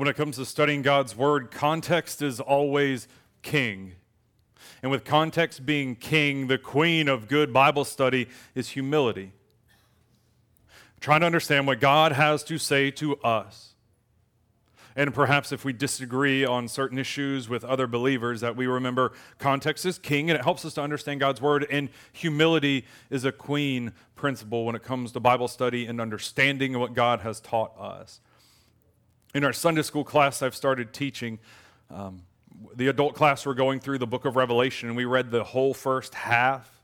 When it comes to studying God's Word, context is always king. And with context being king, the queen of good Bible study is humility. Trying to understand what God has to say to us. And perhaps if we disagree on certain issues with other believers, that we remember context is king and it helps us to understand God's word. And humility is a queen principle when it comes to Bible study and understanding what God has taught us. In our Sunday school class, I've started teaching. Um, the adult class, we're going through the book of Revelation, and we read the whole first half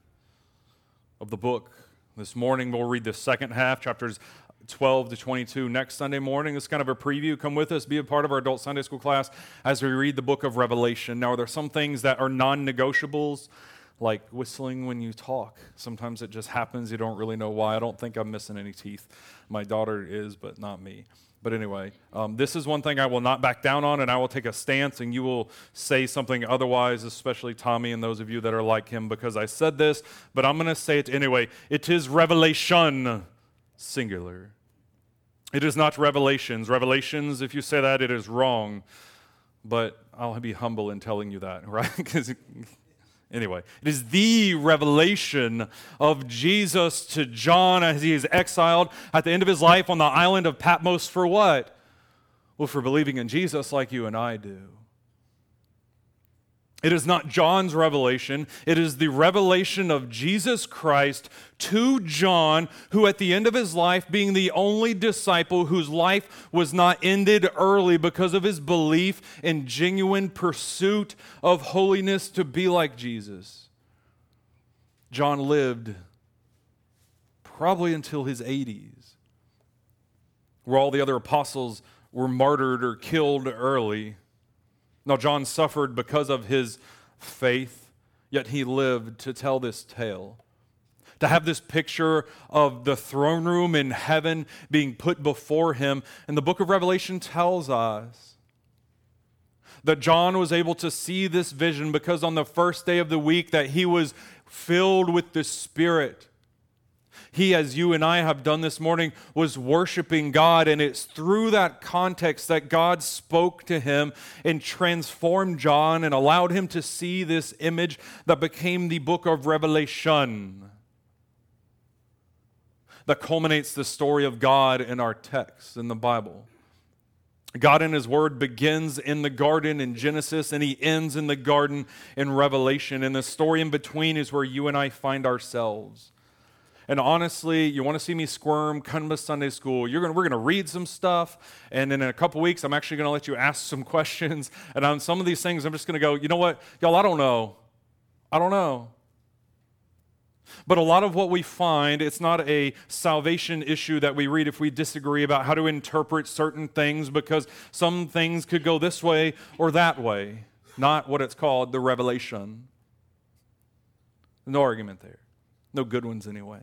of the book. This morning, we'll read the second half, chapters 12 to 22 next Sunday morning. It's kind of a preview. Come with us, be a part of our adult Sunday school class as we read the book of Revelation. Now, are there some things that are non negotiables, like whistling when you talk. Sometimes it just happens. You don't really know why. I don't think I'm missing any teeth. My daughter is, but not me. But anyway, um, this is one thing I will not back down on, and I will take a stance, and you will say something otherwise, especially Tommy and those of you that are like him, because I said this, but I'm going to say it anyway. It is revelation, singular. It is not revelations. Revelations, if you say that, it is wrong. But I'll be humble in telling you that, right? Because Anyway, it is the revelation of Jesus to John as he is exiled at the end of his life on the island of Patmos for what? Well, for believing in Jesus like you and I do. It is not John's revelation. It is the revelation of Jesus Christ to John, who at the end of his life, being the only disciple whose life was not ended early because of his belief and genuine pursuit of holiness to be like Jesus. John lived probably until his 80s, where all the other apostles were martyred or killed early. Now, John suffered because of his faith, yet he lived to tell this tale. To have this picture of the throne room in heaven being put before him. And the book of Revelation tells us that John was able to see this vision because on the first day of the week that he was filled with the Spirit he, as you and I have done this morning, was worshiping God. And it's through that context that God spoke to him and transformed John and allowed him to see this image that became the book of Revelation that culminates the story of God in our text in the Bible. God in His Word begins in the garden in Genesis and He ends in the garden in Revelation. And the story in between is where you and I find ourselves. And honestly, you want to see me squirm, come to Sunday school. You're gonna, we're going to read some stuff. And then in a couple weeks, I'm actually going to let you ask some questions. And on some of these things, I'm just going to go, you know what? Y'all, I don't know. I don't know. But a lot of what we find, it's not a salvation issue that we read if we disagree about how to interpret certain things because some things could go this way or that way. Not what it's called the revelation. No argument there. No good ones, anyway.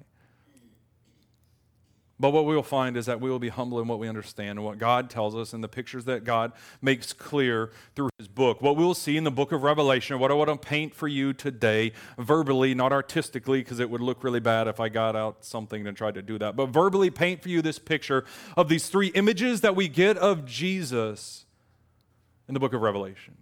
But what we will find is that we will be humble in what we understand and what God tells us and the pictures that God makes clear through his book. What we will see in the book of Revelation, what I want to paint for you today, verbally, not artistically, because it would look really bad if I got out something and tried to do that, but verbally paint for you this picture of these three images that we get of Jesus in the book of Revelation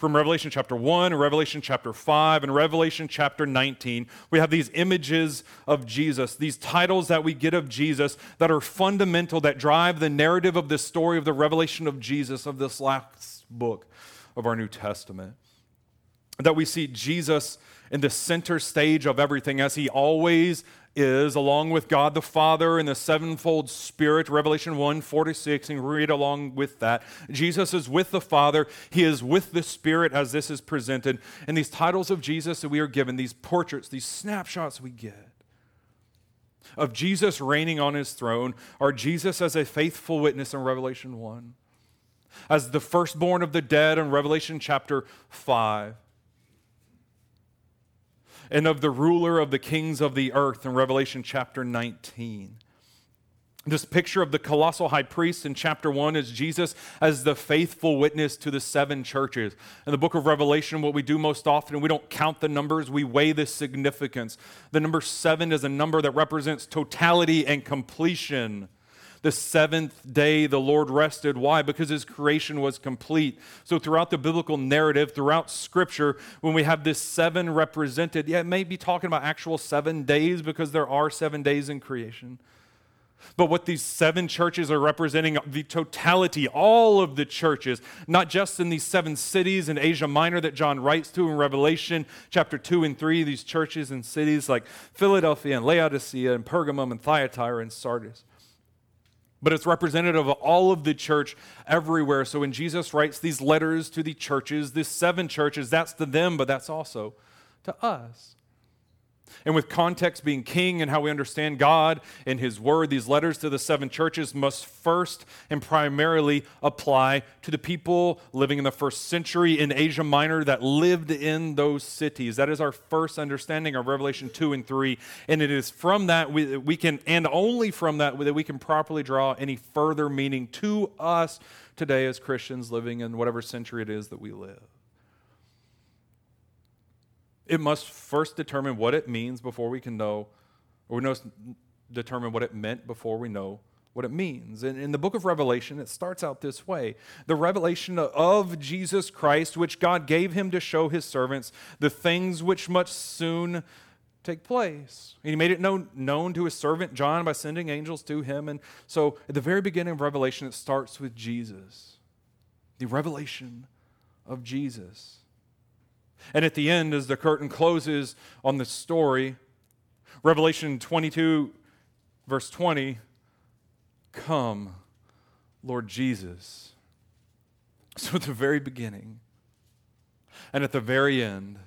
from Revelation chapter 1 Revelation chapter 5 and Revelation chapter 19. We have these images of Jesus, these titles that we get of Jesus that are fundamental, that drive the narrative of this story of the revelation of Jesus of this last book of our New Testament. That we see Jesus in the center stage of everything as he always is, along with God the Father and the sevenfold Spirit, Revelation 1 46, and read along with that. Jesus is with the Father, He is with the Spirit as this is presented. And these titles of Jesus that we are given, these portraits, these snapshots we get of Jesus reigning on His throne, are Jesus as a faithful witness in Revelation 1, as the firstborn of the dead in Revelation chapter 5 and of the ruler of the kings of the earth in Revelation chapter 19. This picture of the colossal high priest in chapter 1 is Jesus as the faithful witness to the seven churches. In the book of Revelation, what we do most often, we don't count the numbers, we weigh the significance. The number seven is a number that represents totality and completion. The seventh day the Lord rested. Why? Because his creation was complete. So, throughout the biblical narrative, throughout scripture, when we have this seven represented, yeah, it may be talking about actual seven days because there are seven days in creation. But what these seven churches are representing, the totality, all of the churches, not just in these seven cities in Asia Minor that John writes to in Revelation chapter 2 and 3, these churches and cities like Philadelphia and Laodicea and Pergamum and Thyatira and Sardis. But it's representative of all of the church everywhere. So when Jesus writes these letters to the churches, these seven churches, that's to them, but that's also to us. And with context being king and how we understand God and His Word, these letters to the seven churches must first and primarily apply to the people living in the first century in Asia Minor that lived in those cities. That is our first understanding of Revelation 2 and 3. And it is from that we, we can, and only from that, that we can properly draw any further meaning to us today as Christians living in whatever century it is that we live. It must first determine what it means before we can know, or we know, determine what it meant before we know what it means. And in the book of Revelation, it starts out this way the revelation of Jesus Christ, which God gave him to show his servants the things which must soon take place. And he made it known, known to his servant John by sending angels to him. And so at the very beginning of Revelation, it starts with Jesus, the revelation of Jesus. And at the end, as the curtain closes on the story, Revelation 22, verse 20, come, Lord Jesus. So at the very beginning and at the very end,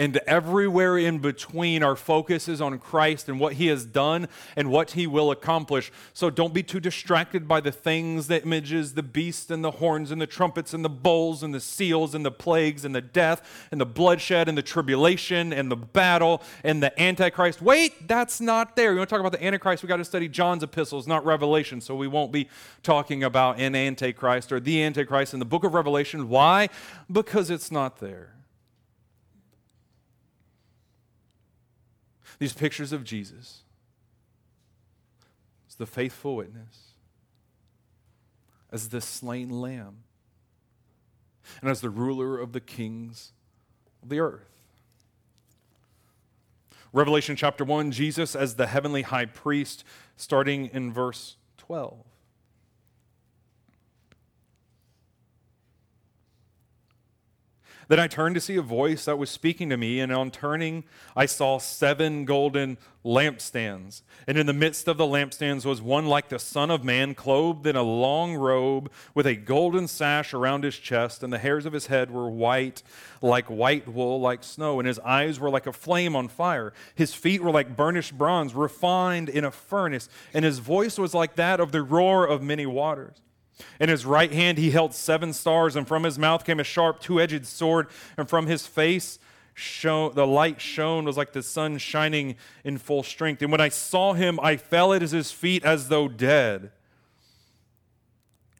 and everywhere in between, our focus is on Christ and what He has done and what He will accomplish. So don't be too distracted by the things, the images, the beast and the horns and the trumpets and the bowls and the seals and the plagues and the death and the bloodshed and the tribulation and the battle and the Antichrist. Wait, that's not there. You want to talk about the Antichrist? We got to study John's epistles, not Revelation. So we won't be talking about an Antichrist or the Antichrist in the book of Revelation. Why? Because it's not there. These pictures of Jesus as the faithful witness, as the slain lamb, and as the ruler of the kings of the earth. Revelation chapter 1, Jesus as the heavenly high priest, starting in verse 12. Then I turned to see a voice that was speaking to me, and on turning, I saw seven golden lampstands. And in the midst of the lampstands was one like the Son of Man, clothed in a long robe, with a golden sash around his chest, and the hairs of his head were white, like white wool, like snow, and his eyes were like a flame on fire. His feet were like burnished bronze, refined in a furnace, and his voice was like that of the roar of many waters. In his right hand he held seven stars, and from his mouth came a sharp two edged sword, and from his face shone, the light shone was like the sun shining in full strength. And when I saw him, I fell at his feet as though dead.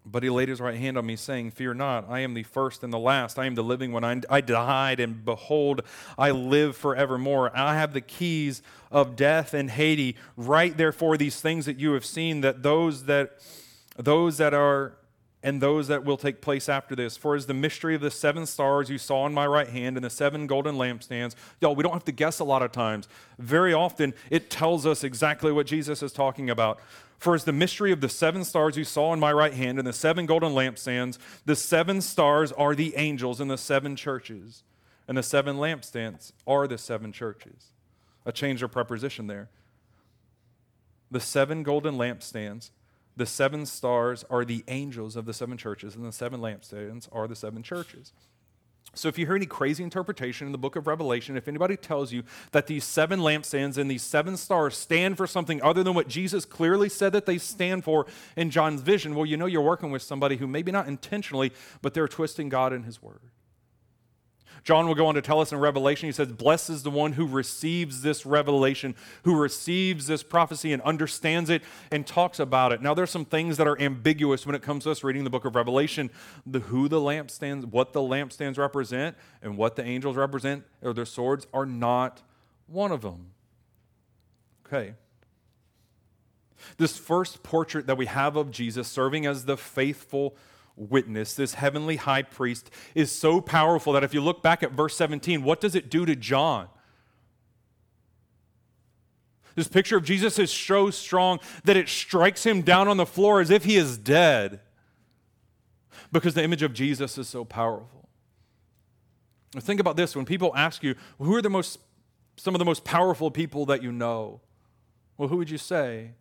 But he laid his right hand on me, saying, Fear not, I am the first and the last. I am the living one. I, I died, and behold, I live forevermore. I have the keys of death and Hades. Write therefore these things that you have seen, that those that those that are and those that will take place after this. For as the mystery of the seven stars you saw in my right hand and the seven golden lampstands, y'all, we don't have to guess a lot of times. Very often, it tells us exactly what Jesus is talking about. For as the mystery of the seven stars you saw in my right hand and the seven golden lampstands, the seven stars are the angels in the seven churches, and the seven lampstands are the seven churches. A change of preposition there. The seven golden lampstands the seven stars are the angels of the seven churches, and the seven lampstands are the seven churches. So, if you hear any crazy interpretation in the book of Revelation, if anybody tells you that these seven lampstands and these seven stars stand for something other than what Jesus clearly said that they stand for in John's vision, well, you know you're working with somebody who maybe not intentionally, but they're twisting God in his word. John will go on to tell us in Revelation, he says, Blessed is the one who receives this revelation, who receives this prophecy and understands it and talks about it. Now, there's some things that are ambiguous when it comes to us reading the book of Revelation. The who the lampstands, what the lampstands represent, and what the angels represent, or their swords, are not one of them. Okay. This first portrait that we have of Jesus serving as the faithful witness, this heavenly high priest, is so powerful that if you look back at verse 17, what does it do to John? This picture of Jesus is so strong that it strikes him down on the floor as if he is dead because the image of Jesus is so powerful. Think about this when people ask you, who are the most, some of the most powerful people that you know? Well, who would you say?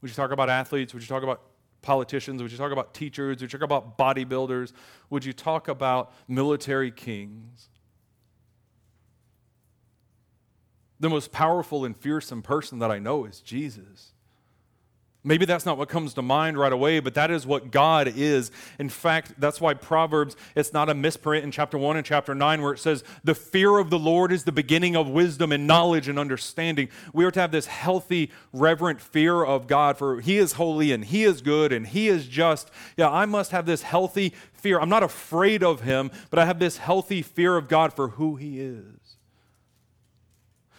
Would you talk about athletes? Would you talk about politicians? Would you talk about teachers? Would you talk about bodybuilders? Would you talk about military kings? The most powerful and fearsome person that I know is Jesus. Maybe that's not what comes to mind right away, but that is what God is. In fact, that's why Proverbs, it's not a misprint in chapter 1 and chapter 9 where it says, The fear of the Lord is the beginning of wisdom and knowledge and understanding. We are to have this healthy, reverent fear of God, for He is holy and He is good and He is just. Yeah, I must have this healthy fear. I'm not afraid of Him, but I have this healthy fear of God for who He is.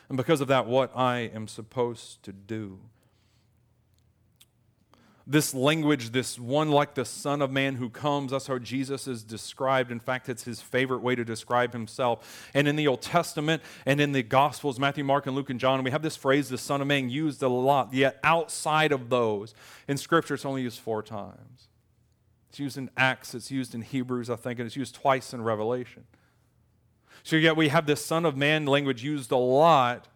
And because of that, what I am supposed to do this language, this one like the Son of Man who comes, that's how Jesus is described. In fact, it's his favorite way to describe himself. And in the Old Testament and in the Gospels, Matthew, Mark, and Luke, and John, we have this phrase, the Son of Man, used a lot. Yet outside of those, in Scripture, it's only used four times. It's used in Acts, it's used in Hebrews, I think, and it's used twice in Revelation. So, yet we have this Son of Man language used a lot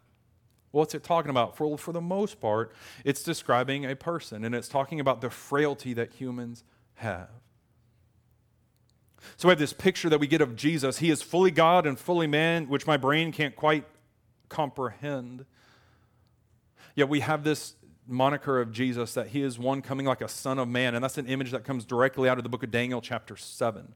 What's it talking about? For, for the most part, it's describing a person and it's talking about the frailty that humans have. So we have this picture that we get of Jesus. He is fully God and fully man, which my brain can't quite comprehend. Yet we have this moniker of Jesus that he is one coming like a son of man, and that's an image that comes directly out of the book of Daniel, chapter 7.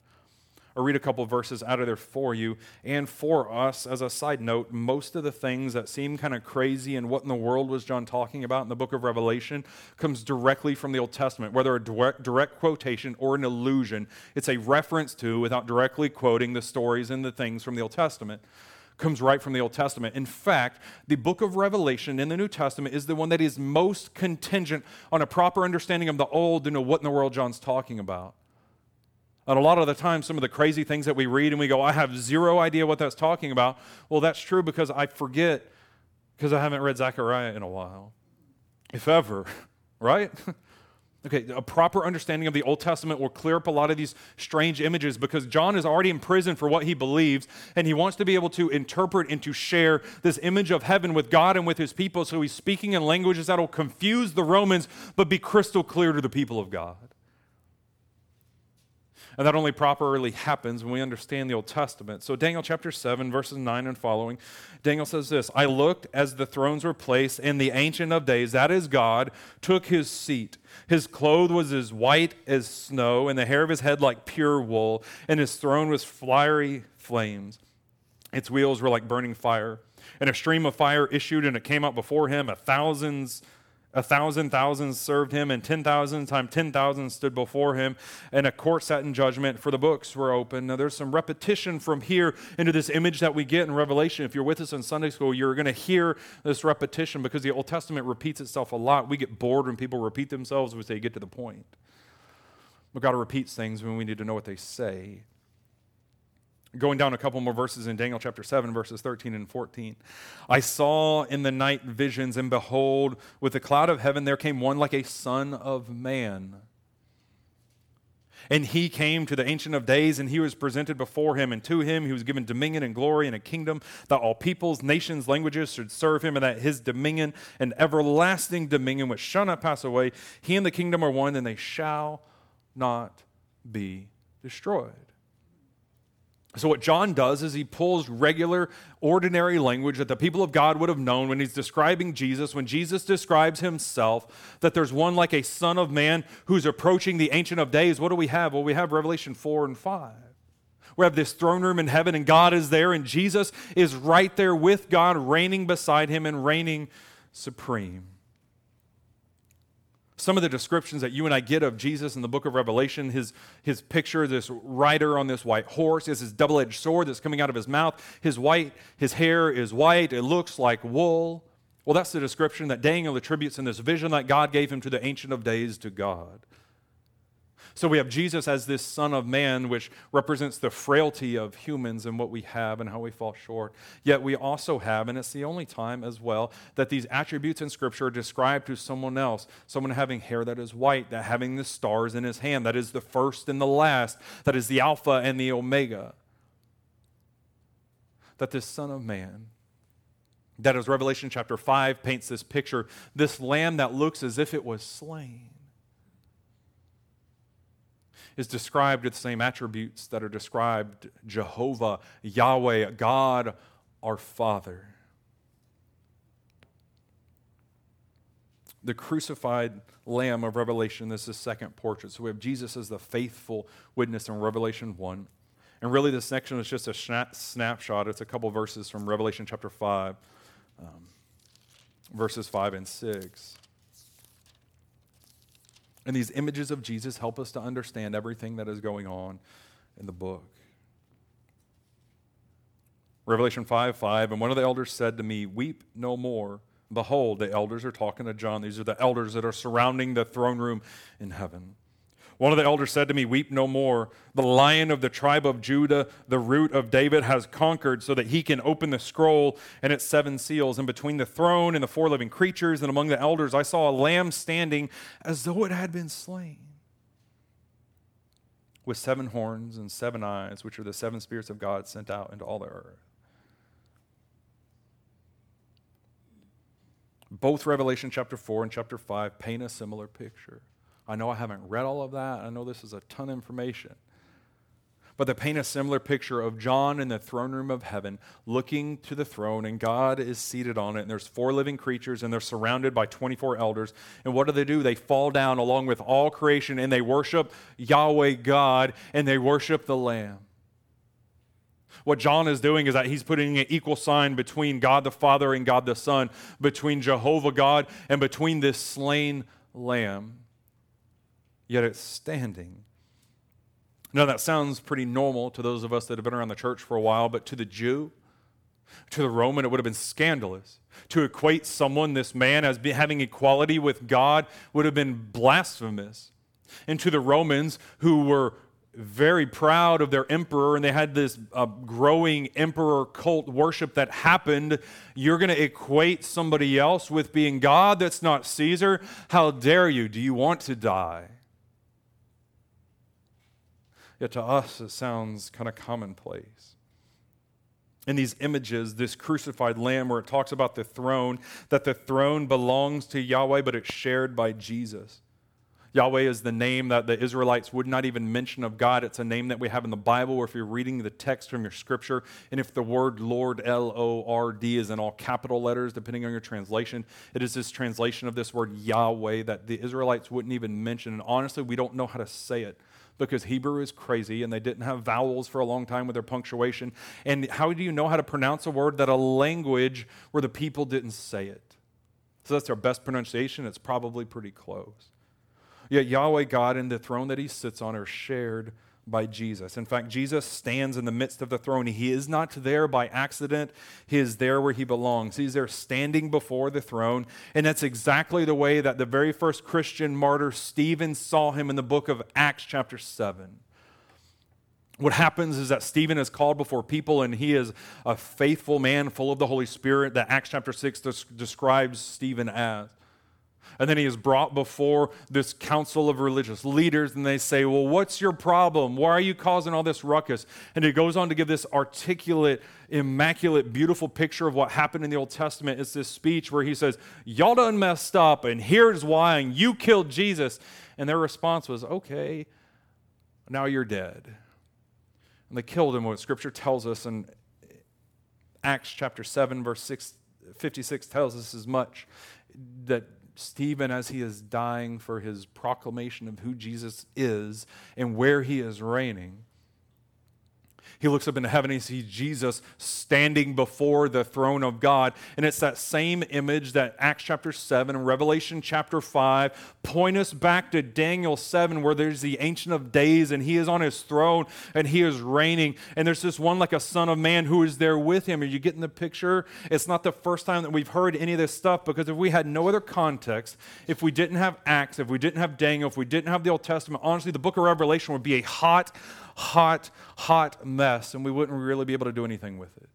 I'll read a couple verses out of there for you. And for us, as a side note, most of the things that seem kind of crazy and what in the world was John talking about in the book of Revelation comes directly from the Old Testament, whether a direct, direct quotation or an allusion. It's a reference to, without directly quoting the stories and the things from the Old Testament comes right from the Old Testament. In fact, the book of Revelation in the New Testament is the one that is most contingent on a proper understanding of the Old to know what in the world John's talking about. And a lot of the time, some of the crazy things that we read and we go, I have zero idea what that's talking about. Well, that's true because I forget because I haven't read Zechariah in a while, if ever, right? okay, a proper understanding of the Old Testament will clear up a lot of these strange images because John is already in prison for what he believes, and he wants to be able to interpret and to share this image of heaven with God and with his people. So he's speaking in languages that will confuse the Romans but be crystal clear to the people of God. And that only properly happens when we understand the Old Testament. So, Daniel chapter 7, verses 9 and following, Daniel says this I looked as the thrones were placed, and the Ancient of Days, that is God, took his seat. His clothes was as white as snow, and the hair of his head like pure wool, and his throne was fiery flames. Its wheels were like burning fire. And a stream of fire issued, and it came out before him. A thousands a thousand thousands served him, and ten thousand times ten thousand stood before him, and a court sat in judgment, for the books were open. Now, there's some repetition from here into this image that we get in Revelation. If you're with us in Sunday school, you're going to hear this repetition because the Old Testament repeats itself a lot. We get bored when people repeat themselves, we say, get to the point. But God repeats things when we need to know what they say. Going down a couple more verses in Daniel chapter 7, verses 13 and 14. I saw in the night visions, and behold, with the cloud of heaven there came one like a son of man. And he came to the Ancient of Days, and he was presented before him. And to him he was given dominion and glory and a kingdom that all peoples, nations, languages should serve him, and that his dominion and everlasting dominion, which shall not pass away, he and the kingdom are one, and they shall not be destroyed. So, what John does is he pulls regular, ordinary language that the people of God would have known when he's describing Jesus, when Jesus describes himself, that there's one like a son of man who's approaching the Ancient of Days. What do we have? Well, we have Revelation 4 and 5. We have this throne room in heaven, and God is there, and Jesus is right there with God, reigning beside him and reigning supreme some of the descriptions that you and I get of Jesus in the book of Revelation, his, his picture, this rider on this white horse, is his double edged sword that's coming out of his mouth. His white, his hair is white, it looks like wool. Well, that's the description that Daniel attributes in this vision that God gave him to the Ancient of Days to God. So we have Jesus as this Son of Man, which represents the frailty of humans and what we have and how we fall short. Yet we also have, and it's the only time as well, that these attributes in Scripture are described to someone else. Someone having hair that is white, that having the stars in his hand, that is the first and the last, that is the Alpha and the Omega. That this Son of Man, that as Revelation chapter 5 paints this picture, this lamb that looks as if it was slain is described with the same attributes that are described Jehovah, Yahweh, God, our Father. The crucified Lamb of Revelation, this is the second portrait. So we have Jesus as the faithful witness in Revelation 1. And really, this section is just a snapshot. It's a couple verses from Revelation chapter 5, um, verses 5 and 6. And these images of Jesus help us to understand everything that is going on in the book. Revelation 5 5, and one of the elders said to me, Weep no more. Behold, the elders are talking to John. These are the elders that are surrounding the throne room in heaven. One of the elders said to me, Weep no more. The lion of the tribe of Judah, the root of David, has conquered so that he can open the scroll and its seven seals. And between the throne and the four living creatures and among the elders, I saw a lamb standing as though it had been slain, with seven horns and seven eyes, which are the seven spirits of God sent out into all the earth. Both Revelation chapter 4 and chapter 5 paint a similar picture. I know I haven't read all of that. I know this is a ton of information. But they paint a similar picture of John in the throne room of heaven looking to the throne, and God is seated on it, and there's four living creatures, and they're surrounded by 24 elders. And what do they do? They fall down along with all creation, and they worship Yahweh God, and they worship the Lamb. What John is doing is that he's putting an equal sign between God the Father and God the Son, between Jehovah God and between this slain Lamb yet it's standing. Now, that sounds pretty normal to those of us that have been around the church for a while, but to the Jew, to the Roman, it would have been scandalous. To equate someone, this man, as having equality with God would have been blasphemous. And to the Romans, who were very proud of their emperor and they had this uh, growing emperor cult worship that happened. You're going to equate somebody else with being God that's not Caesar? How dare you? Do you want to die? Yet to us, it sounds kind of commonplace. In these images, this crucified lamb, where it talks about the throne, that the throne belongs to Yahweh, but it's shared by Jesus. Yahweh is the name that the Israelites would not even mention of God. It's a name that we have in the Bible, or if you're reading the text from your scripture, and if the word Lord, L O R D, is in all capital letters, depending on your translation, it is this translation of this word Yahweh that the Israelites wouldn't even mention. And honestly, we don't know how to say it because Hebrew is crazy and they didn't have vowels for a long time with their punctuation. And how do you know how to pronounce a word that a language where the people didn't say it? So that's our best pronunciation. It's probably pretty close. Yet Yahweh God and the throne that he sits on are shared by Jesus. In fact, Jesus stands in the midst of the throne. He is not there by accident, he is there where he belongs. He's there standing before the throne. And that's exactly the way that the very first Christian martyr, Stephen, saw him in the book of Acts, chapter 7. What happens is that Stephen is called before people, and he is a faithful man full of the Holy Spirit that Acts chapter 6 describes Stephen as. And then he is brought before this council of religious leaders, and they say, Well, what's your problem? Why are you causing all this ruckus? And he goes on to give this articulate, immaculate, beautiful picture of what happened in the Old Testament. It's this speech where he says, Y'all done messed up, and here's why, and you killed Jesus. And their response was, Okay, now you're dead. And they killed him, what scripture tells us in Acts chapter 7, verse 6, 56 tells us as much that Stephen, as he is dying for his proclamation of who Jesus is and where he is reigning, He looks up into heaven and he sees Jesus standing before the throne of God. And it's that same image that Acts chapter 7 and Revelation chapter 5 point us back to Daniel 7, where there's the Ancient of Days and he is on his throne and he is reigning. And there's this one like a son of man who is there with him. Are you getting the picture? It's not the first time that we've heard any of this stuff because if we had no other context, if we didn't have Acts, if we didn't have Daniel, if we didn't have the Old Testament, honestly, the book of Revelation would be a hot, hot, hot mess, and we wouldn't really be able to do anything with it.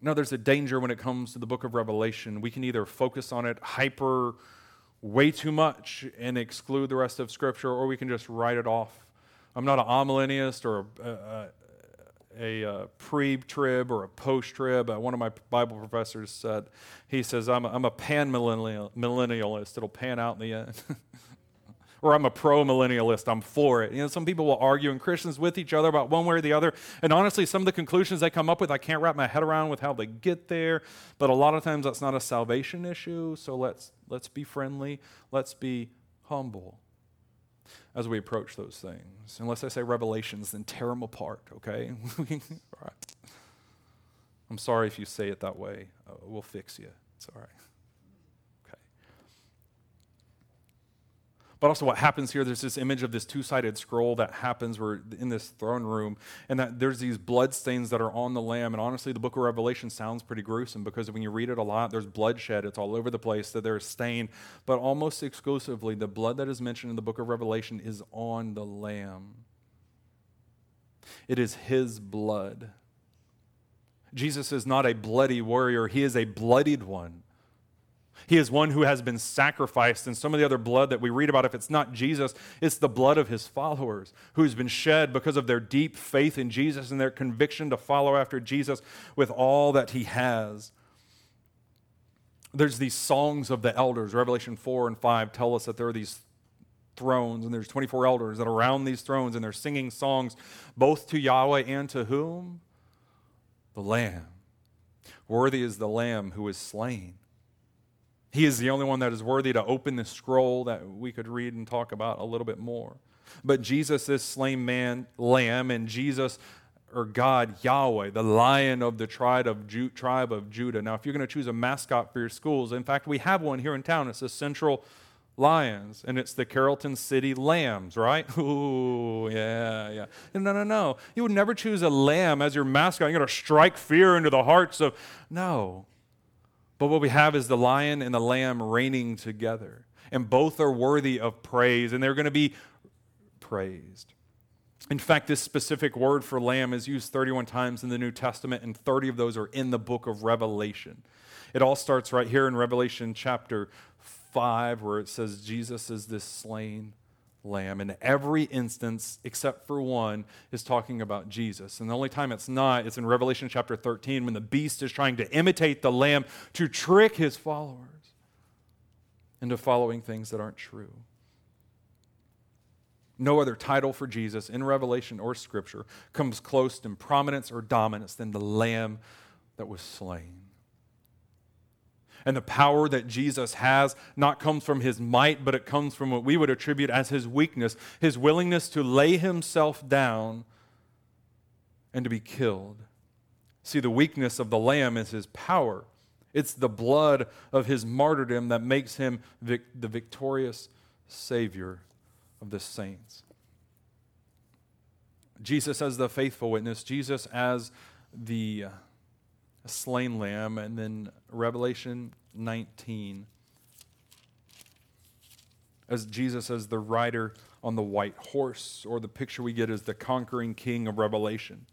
No, there's a danger when it comes to the book of Revelation. We can either focus on it hyper way too much and exclude the rest of Scripture, or we can just write it off. I'm not an amillennialist or a, a, a, a pre-trib or a post-trib. Uh, one of my Bible professors said, he says, I'm a, I'm a pan-millennialist. It'll pan out in the end. or I'm a pro-millennialist. I'm for it. You know, some people will argue and Christians with each other about one way or the other. And honestly, some of the conclusions they come up with, I can't wrap my head around with how they get there. But a lot of times that's not a salvation issue. So let's let's be friendly. Let's be humble as we approach those things. Unless I say revelations, then tear them apart, okay? All right. I'm sorry if you say it that way. Uh, we'll fix you. It's all right. But also, what happens here, there's this image of this two sided scroll that happens. We're in this throne room, and that there's these blood stains that are on the Lamb. And honestly, the book of Revelation sounds pretty gruesome because when you read it a lot, there's bloodshed. It's all over the place, that there's stain. But almost exclusively, the blood that is mentioned in the book of Revelation is on the Lamb. It is His blood. Jesus is not a bloody warrior, He is a bloodied one. He is one who has been sacrificed. And some of the other blood that we read about, if it's not Jesus, it's the blood of his followers who's been shed because of their deep faith in Jesus and their conviction to follow after Jesus with all that he has. There's these songs of the elders. Revelation 4 and 5 tell us that there are these thrones and there's 24 elders that are around these thrones and they're singing songs both to Yahweh and to whom? The Lamb. Worthy is the Lamb who is slain he is the only one that is worthy to open the scroll that we could read and talk about a little bit more. But Jesus this slain man, lamb, and Jesus or God, Yahweh, the lion of the tribe of, Ju- tribe of Judah. Now, if you're going to choose a mascot for your schools, in fact, we have one here in town. It's the Central Lions, and it's the Carrollton City Lambs, right? Ooh, yeah, yeah. No, no, no. You would never choose a lamb as your mascot. You're going to strike fear into the hearts of. No. But what we have is the lion and the lamb reigning together. And both are worthy of praise, and they're going to be praised. In fact, this specific word for lamb is used 31 times in the New Testament, and 30 of those are in the book of Revelation. It all starts right here in Revelation chapter 5, where it says, Jesus is this slain lamb. And every instance, except for one, is talking about Jesus. And the only time it's not, it's in Revelation chapter 13 when the beast is trying to imitate the lamb to trick his followers into following things that aren't true. No other title for Jesus in Revelation or Scripture comes close in prominence or dominance than the lamb that was slain and the power that Jesus has not comes from his might, but it comes from what we would attribute as his weakness, his willingness to lay himself down and to be killed. See, the weakness of the Lamb is his power. It's the blood of his martyrdom that makes him vic- the victorious Savior of the saints. Jesus as the faithful witness, Jesus as the uh, slain lamb, and then Revelation 19 as Jesus as the rider on the white horse, or the picture we get is the conquering king of Revelation.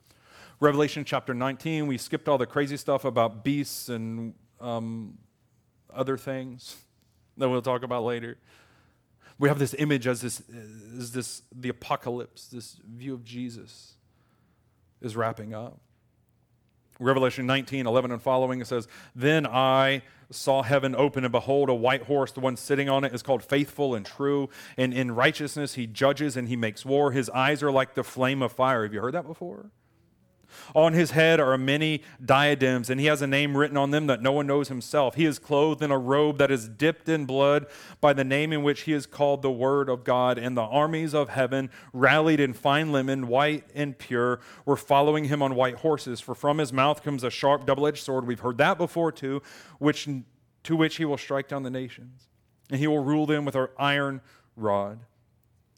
Revelation chapter 19, we skipped all the crazy stuff about beasts and um, other things that we'll talk about later. We have this image as this, as this the apocalypse, this view of Jesus is wrapping up. Revelation 19, 11 and following, it says, Then I saw heaven open, and behold, a white horse. The one sitting on it is called Faithful and True. And in righteousness he judges and he makes war. His eyes are like the flame of fire. Have you heard that before? On his head are many diadems, and he has a name written on them that no one knows himself. He is clothed in a robe that is dipped in blood by the name in which he is called the Word of God. And the armies of heaven, rallied in fine linen, white and pure, were following him on white horses. For from his mouth comes a sharp, double edged sword. We've heard that before too, which, to which he will strike down the nations. And he will rule them with an iron rod.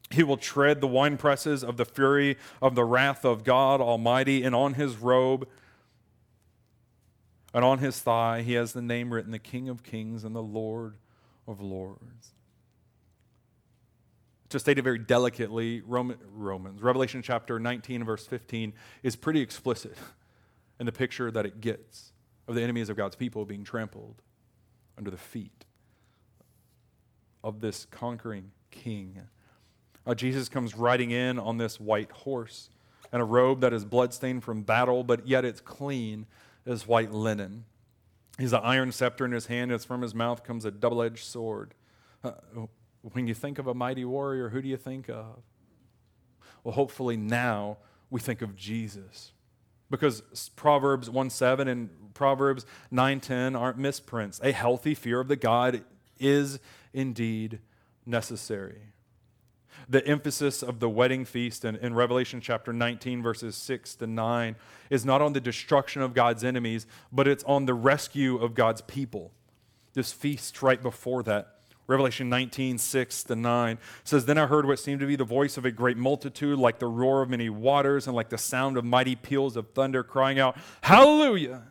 He will tread the winepresses of the fury of the wrath of God Almighty, and on his robe and on his thigh he has the name written, the King of Kings and the Lord of Lords. To state it very delicately, Romans, Revelation chapter 19, verse 15, is pretty explicit in the picture that it gets of the enemies of God's people being trampled under the feet of this conquering king. Uh, Jesus comes riding in on this white horse and a robe that is bloodstained from battle, but yet it's clean as white linen. He's an iron scepter in his hand, as from his mouth comes a double edged sword. Uh, when you think of a mighty warrior, who do you think of? Well, hopefully now we think of Jesus. Because Proverbs 1 7 and Proverbs 9 10 aren't misprints. A healthy fear of the God is indeed necessary the emphasis of the wedding feast in, in, Revelation chapter 19, verses 6 to 9, is not on the destruction of God's enemies, but it's on the rescue of God's people. This feast right before that. Revelation 19, 6 to 9 says, Then I heard what seemed to be the voice of a great multitude, like the roar of many waters, and like the sound of mighty peals of thunder, crying out, Hallelujah!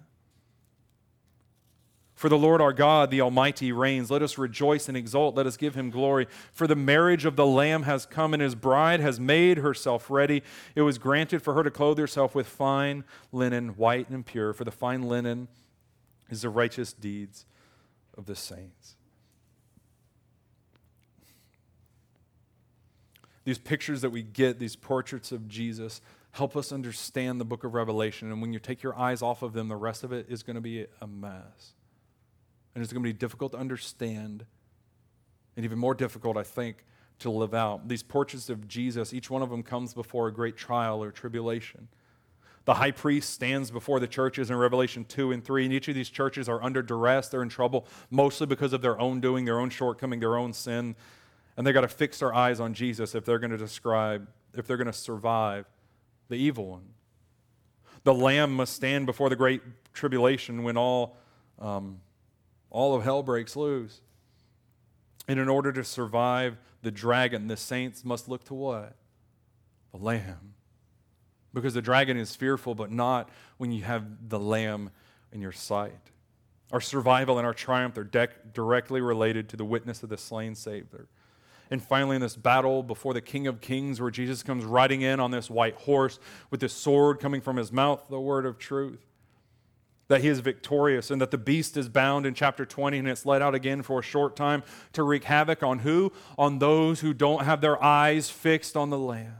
For the Lord our God, the Almighty, reigns. Let us rejoice and exult. Let us give him glory. For the marriage of the Lamb has come, and his bride has made herself ready. It was granted for her to clothe herself with fine linen, white and pure. For the fine linen is the righteous deeds of the saints. These pictures that we get, these portraits of Jesus, help us understand the book of Revelation. And when you take your eyes off of them, the rest of it is going to be a mess and it's going to be difficult to understand, and even more difficult, I think, to live out. These portraits of Jesus, each one of them comes before a great trial or tribulation. The high priest stands before the churches in Revelation 2 and 3, and each of these churches are under duress. They're in trouble, mostly because of their own doing, their own shortcoming, their own sin. And they've got to fix their eyes on Jesus if they're going to describe, if they're going to survive the evil one. The Lamb must stand before the great tribulation when all um, all of hell breaks loose. And in order to survive the dragon, the saints must look to what? The lamb. Because the dragon is fearful, but not when you have the lamb in your sight. Our survival and our triumph are de- directly related to the witness of the slain Savior. And finally, in this battle before the King of Kings, where Jesus comes riding in on this white horse with this sword coming from his mouth, the word of truth that he is victorious and that the beast is bound in chapter 20 and it's let out again for a short time to wreak havoc on who? On those who don't have their eyes fixed on the Lamb.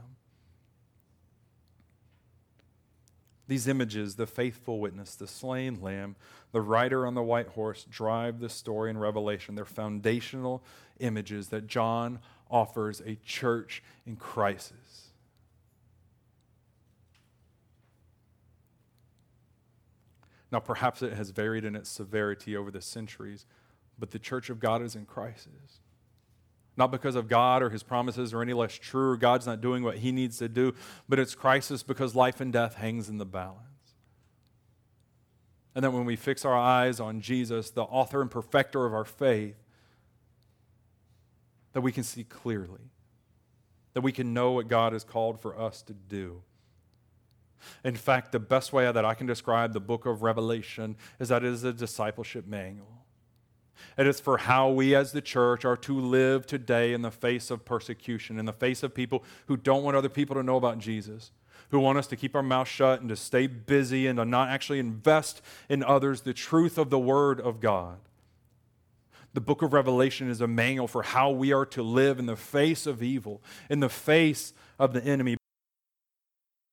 These images, the faithful witness, the slain lamb, the rider on the white horse, drive the story in Revelation. They're foundational images that John offers a church in crisis. Now, perhaps it has varied in its severity over the centuries, but the church of God is in crisis. Not because of God or his promises or any less true, or God's not doing what he needs to do, but it's crisis because life and death hangs in the balance. And that when we fix our eyes on Jesus, the author and perfecter of our faith, that we can see clearly, that we can know what God has called for us to do. In fact, the best way that I can describe the book of Revelation is that it is a discipleship manual. It is for how we as the church are to live today in the face of persecution, in the face of people who don't want other people to know about Jesus, who want us to keep our mouth shut and to stay busy and to not actually invest in others the truth of the Word of God. The book of Revelation is a manual for how we are to live in the face of evil, in the face of the enemy.